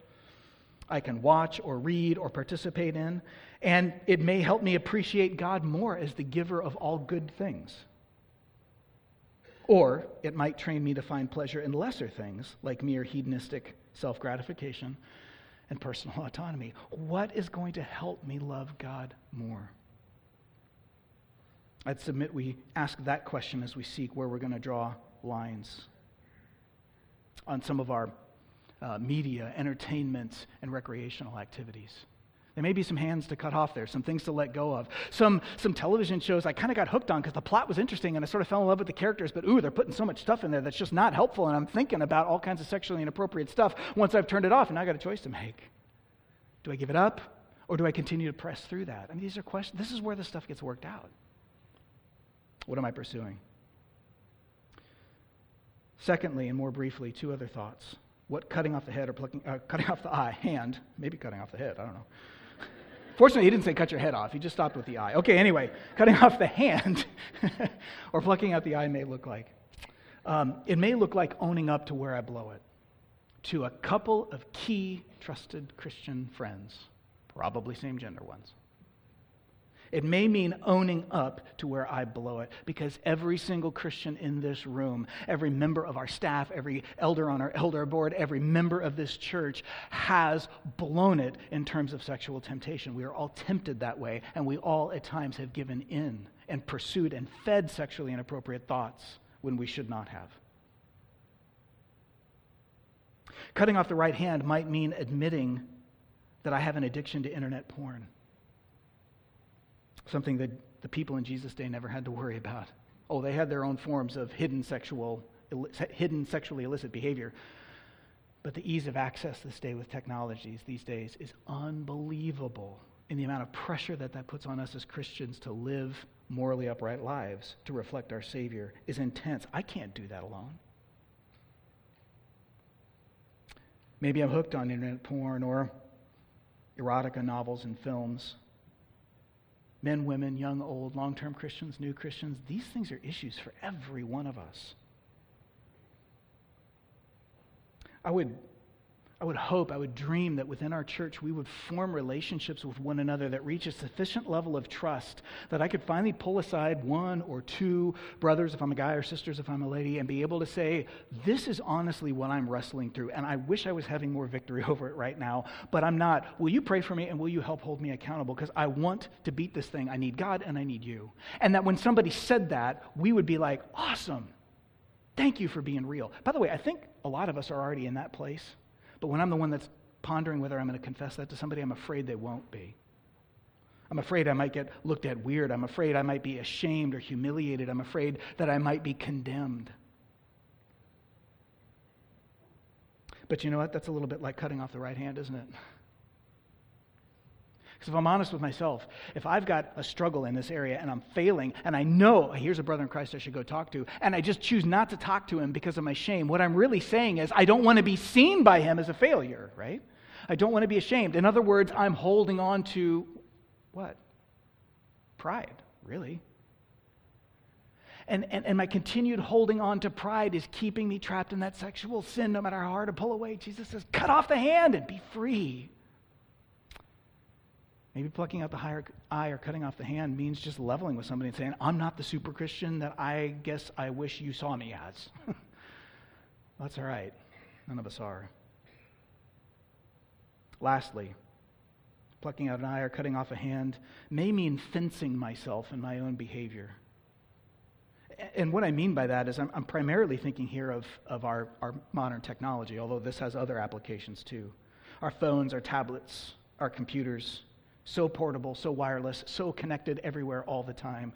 I can watch or read or participate in, and it may help me appreciate God more as the giver of all good things. Or it might train me to find pleasure in lesser things, like mere hedonistic self gratification and personal autonomy. What is going to help me love God more? I'd submit we ask that question as we seek where we're going to draw lines on some of our uh, media, entertainment, and recreational activities. There may be some hands to cut off there, some things to let go of. Some, some television shows I kind of got hooked on because the plot was interesting and I sort of fell in love with the characters, but ooh, they're putting so much stuff in there that's just not helpful, and I'm thinking about all kinds of sexually inappropriate stuff once I've turned it off, and I got a choice to make. Do I give it up or do I continue to press through that? I mean, these are questions. This is where the stuff gets worked out. What am I pursuing? Secondly, and more briefly, two other thoughts what cutting off the head or plucking, uh, cutting off the eye, hand, maybe cutting off the head, I don't know. Fortunately, he didn't say cut your head off. He just stopped with the eye. Okay, anyway, cutting off the hand or plucking out the eye may look like. Um, it may look like owning up to where I blow it to a couple of key trusted Christian friends, probably same gender ones. It may mean owning up to where I blow it because every single Christian in this room, every member of our staff, every elder on our elder board, every member of this church has blown it in terms of sexual temptation. We are all tempted that way, and we all at times have given in and pursued and fed sexually inappropriate thoughts when we should not have. Cutting off the right hand might mean admitting that I have an addiction to internet porn something that the people in Jesus' day never had to worry about. Oh, they had their own forms of hidden sexual, hidden sexually illicit behavior. But the ease of access this day with technologies these days is unbelievable in the amount of pressure that that puts on us as Christians to live morally upright lives, to reflect our Savior, is intense. I can't do that alone. Maybe I'm hooked on internet porn or erotica novels and films men, women, young, old, long term Christians, new Christians, these things are issues for every one of us. I would I would hope, I would dream that within our church we would form relationships with one another that reach a sufficient level of trust that I could finally pull aside one or two brothers, if I'm a guy, or sisters, if I'm a lady, and be able to say, This is honestly what I'm wrestling through, and I wish I was having more victory over it right now, but I'm not. Will you pray for me and will you help hold me accountable? Because I want to beat this thing. I need God and I need you. And that when somebody said that, we would be like, Awesome. Thank you for being real. By the way, I think a lot of us are already in that place. But when I'm the one that's pondering whether I'm going to confess that to somebody, I'm afraid they won't be. I'm afraid I might get looked at weird. I'm afraid I might be ashamed or humiliated. I'm afraid that I might be condemned. But you know what? That's a little bit like cutting off the right hand, isn't it? Because if I'm honest with myself, if I've got a struggle in this area and I'm failing, and I know here's a brother in Christ I should go talk to, and I just choose not to talk to him because of my shame, what I'm really saying is I don't want to be seen by him as a failure, right? I don't want to be ashamed. In other words, I'm holding on to what? Pride, really. And, and, and my continued holding on to pride is keeping me trapped in that sexual sin no matter how hard to pull away. Jesus says, cut off the hand and be free. Maybe plucking out the eye or cutting off the hand means just leveling with somebody and saying, I'm not the super Christian that I guess I wish you saw me as. That's all right. None of us are. Lastly, plucking out an eye or cutting off a hand may mean fencing myself in my own behavior. And what I mean by that is I'm, I'm primarily thinking here of, of our, our modern technology, although this has other applications too. Our phones, our tablets, our computers, so portable, so wireless, so connected everywhere all the time.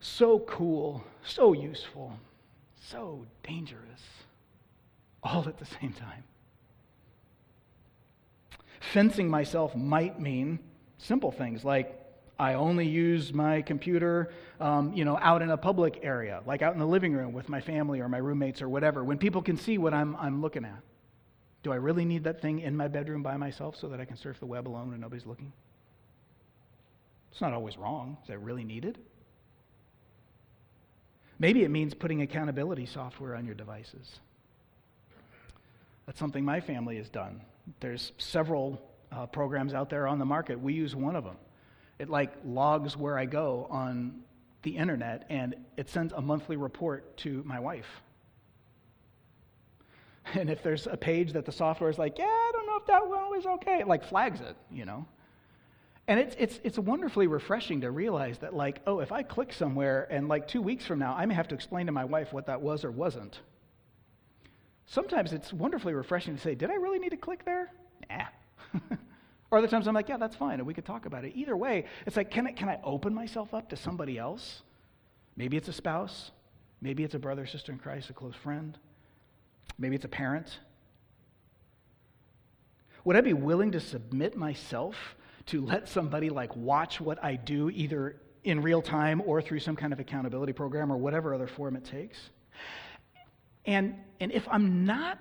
So cool, so useful, so dangerous, all at the same time. Fencing myself might mean simple things like I only use my computer, um, you know, out in a public area, like out in the living room with my family or my roommates or whatever, when people can see what I'm, I'm looking at. Do I really need that thing in my bedroom by myself so that I can surf the web alone and nobody's looking? It's not always wrong. Is that really needed? Maybe it means putting accountability software on your devices. That's something my family has done. There's several uh, programs out there on the market. We use one of them. It like logs where I go on the internet and it sends a monthly report to my wife. And if there's a page that the software is like, yeah, I don't know if that one was okay, it like flags it, you know. And it's, it's, it's wonderfully refreshing to realize that, like, oh, if I click somewhere and like two weeks from now, I may have to explain to my wife what that was or wasn't. Sometimes it's wonderfully refreshing to say, did I really need to click there? Nah. or other times I'm like, yeah, that's fine, and we could talk about it. Either way, it's like, can I, can I open myself up to somebody else? Maybe it's a spouse. Maybe it's a brother, sister in Christ, a close friend. Maybe it's a parent. Would I be willing to submit myself to let somebody like watch what I do either in real time or through some kind of accountability program or whatever other form it takes. And, and if I'm not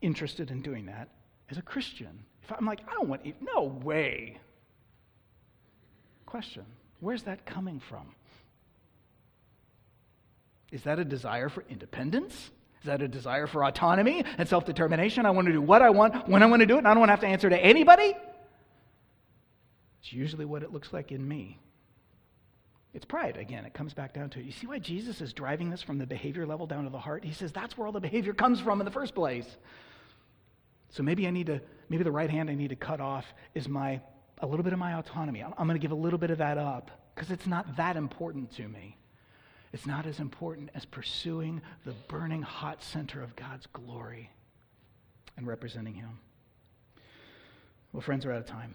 interested in doing that as a Christian, if I'm like, I don't want, no way. Question Where's that coming from? Is that a desire for independence? Is that a desire for autonomy and self determination? I want to do what I want, when I want to do it, and I don't want to have to answer to anybody? It's usually what it looks like in me. It's pride. Again, it comes back down to it. You see why Jesus is driving this from the behavior level down to the heart? He says that's where all the behavior comes from in the first place. So maybe I need to, maybe the right hand I need to cut off is my, a little bit of my autonomy. I'm, I'm going to give a little bit of that up because it's not that important to me. It's not as important as pursuing the burning hot center of God's glory and representing Him. Well, friends, we're out of time.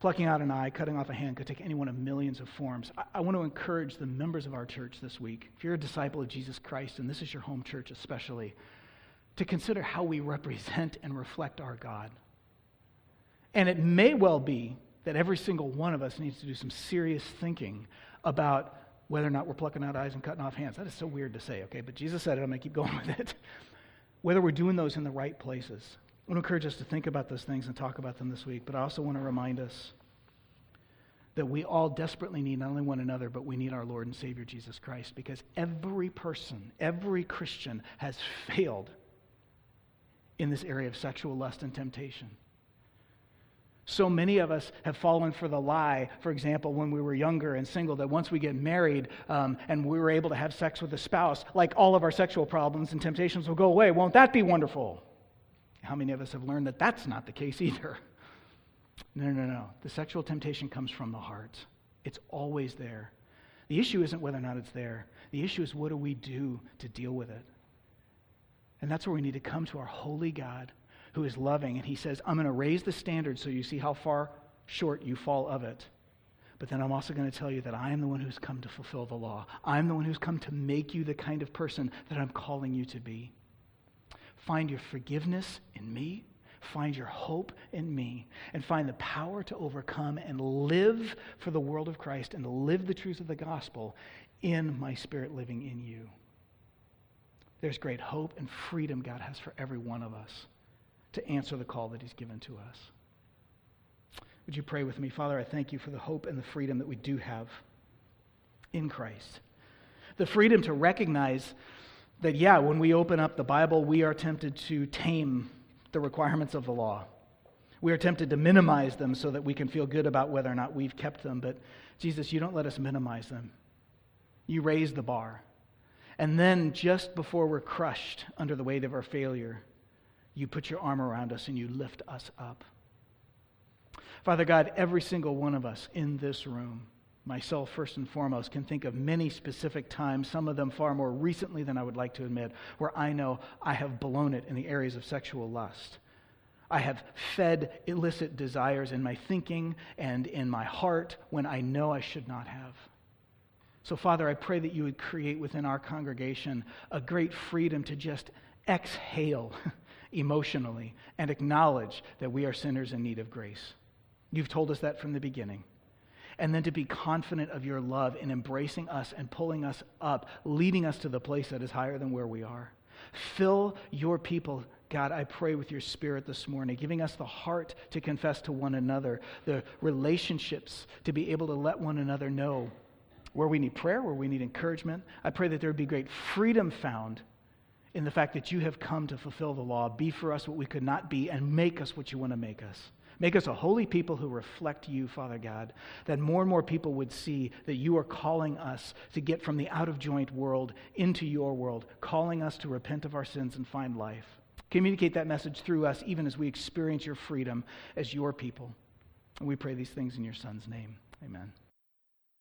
Plucking out an eye, cutting off a hand could take any one of millions of forms. I, I want to encourage the members of our church this week, if you're a disciple of Jesus Christ, and this is your home church especially, to consider how we represent and reflect our God. And it may well be that every single one of us needs to do some serious thinking about whether or not we're plucking out eyes and cutting off hands. That is so weird to say, okay? But Jesus said it. I'm going to keep going with it. whether we're doing those in the right places. I want to encourage us to think about those things and talk about them this week, but I also want to remind us that we all desperately need not only one another, but we need our Lord and Savior Jesus Christ because every person, every Christian has failed in this area of sexual lust and temptation. So many of us have fallen for the lie, for example, when we were younger and single, that once we get married um, and we were able to have sex with a spouse, like all of our sexual problems and temptations will go away. Won't that be wonderful? How many of us have learned that that's not the case either? No, no, no. The sexual temptation comes from the heart, it's always there. The issue isn't whether or not it's there, the issue is what do we do to deal with it? And that's where we need to come to our holy God who is loving. And he says, I'm going to raise the standard so you see how far short you fall of it. But then I'm also going to tell you that I am the one who's come to fulfill the law. I'm the one who's come to make you the kind of person that I'm calling you to be. Find your forgiveness in me. Find your hope in me. And find the power to overcome and live for the world of Christ and to live the truth of the gospel in my spirit living in you. There's great hope and freedom God has for every one of us to answer the call that He's given to us. Would you pray with me? Father, I thank you for the hope and the freedom that we do have in Christ. The freedom to recognize that, yeah, when we open up the Bible, we are tempted to tame the requirements of the law. We are tempted to minimize them so that we can feel good about whether or not we've kept them. But Jesus, you don't let us minimize them. You raise the bar. And then, just before we're crushed under the weight of our failure, you put your arm around us and you lift us up. Father God, every single one of us in this room myself first and foremost, can think of many specific times, some of them far more recently than I would like to admit, where I know I have blown it in the areas of sexual lust. I have fed illicit desires in my thinking and in my heart when I know I should not have. So, Father, I pray that you would create within our congregation a great freedom to just exhale emotionally and acknowledge that we are sinners in need of grace. You've told us that from the beginning. And then to be confident of your love in embracing us and pulling us up, leading us to the place that is higher than where we are. Fill your people, God, I pray with your spirit this morning, giving us the heart to confess to one another, the relationships to be able to let one another know where we need prayer, where we need encouragement. I pray that there would be great freedom found in the fact that you have come to fulfill the law, be for us what we could not be, and make us what you want to make us. Make us a holy people who reflect you, Father God, that more and more people would see that you are calling us to get from the out of joint world into your world, calling us to repent of our sins and find life. Communicate that message through us even as we experience your freedom as your people. And we pray these things in your Son's name. Amen.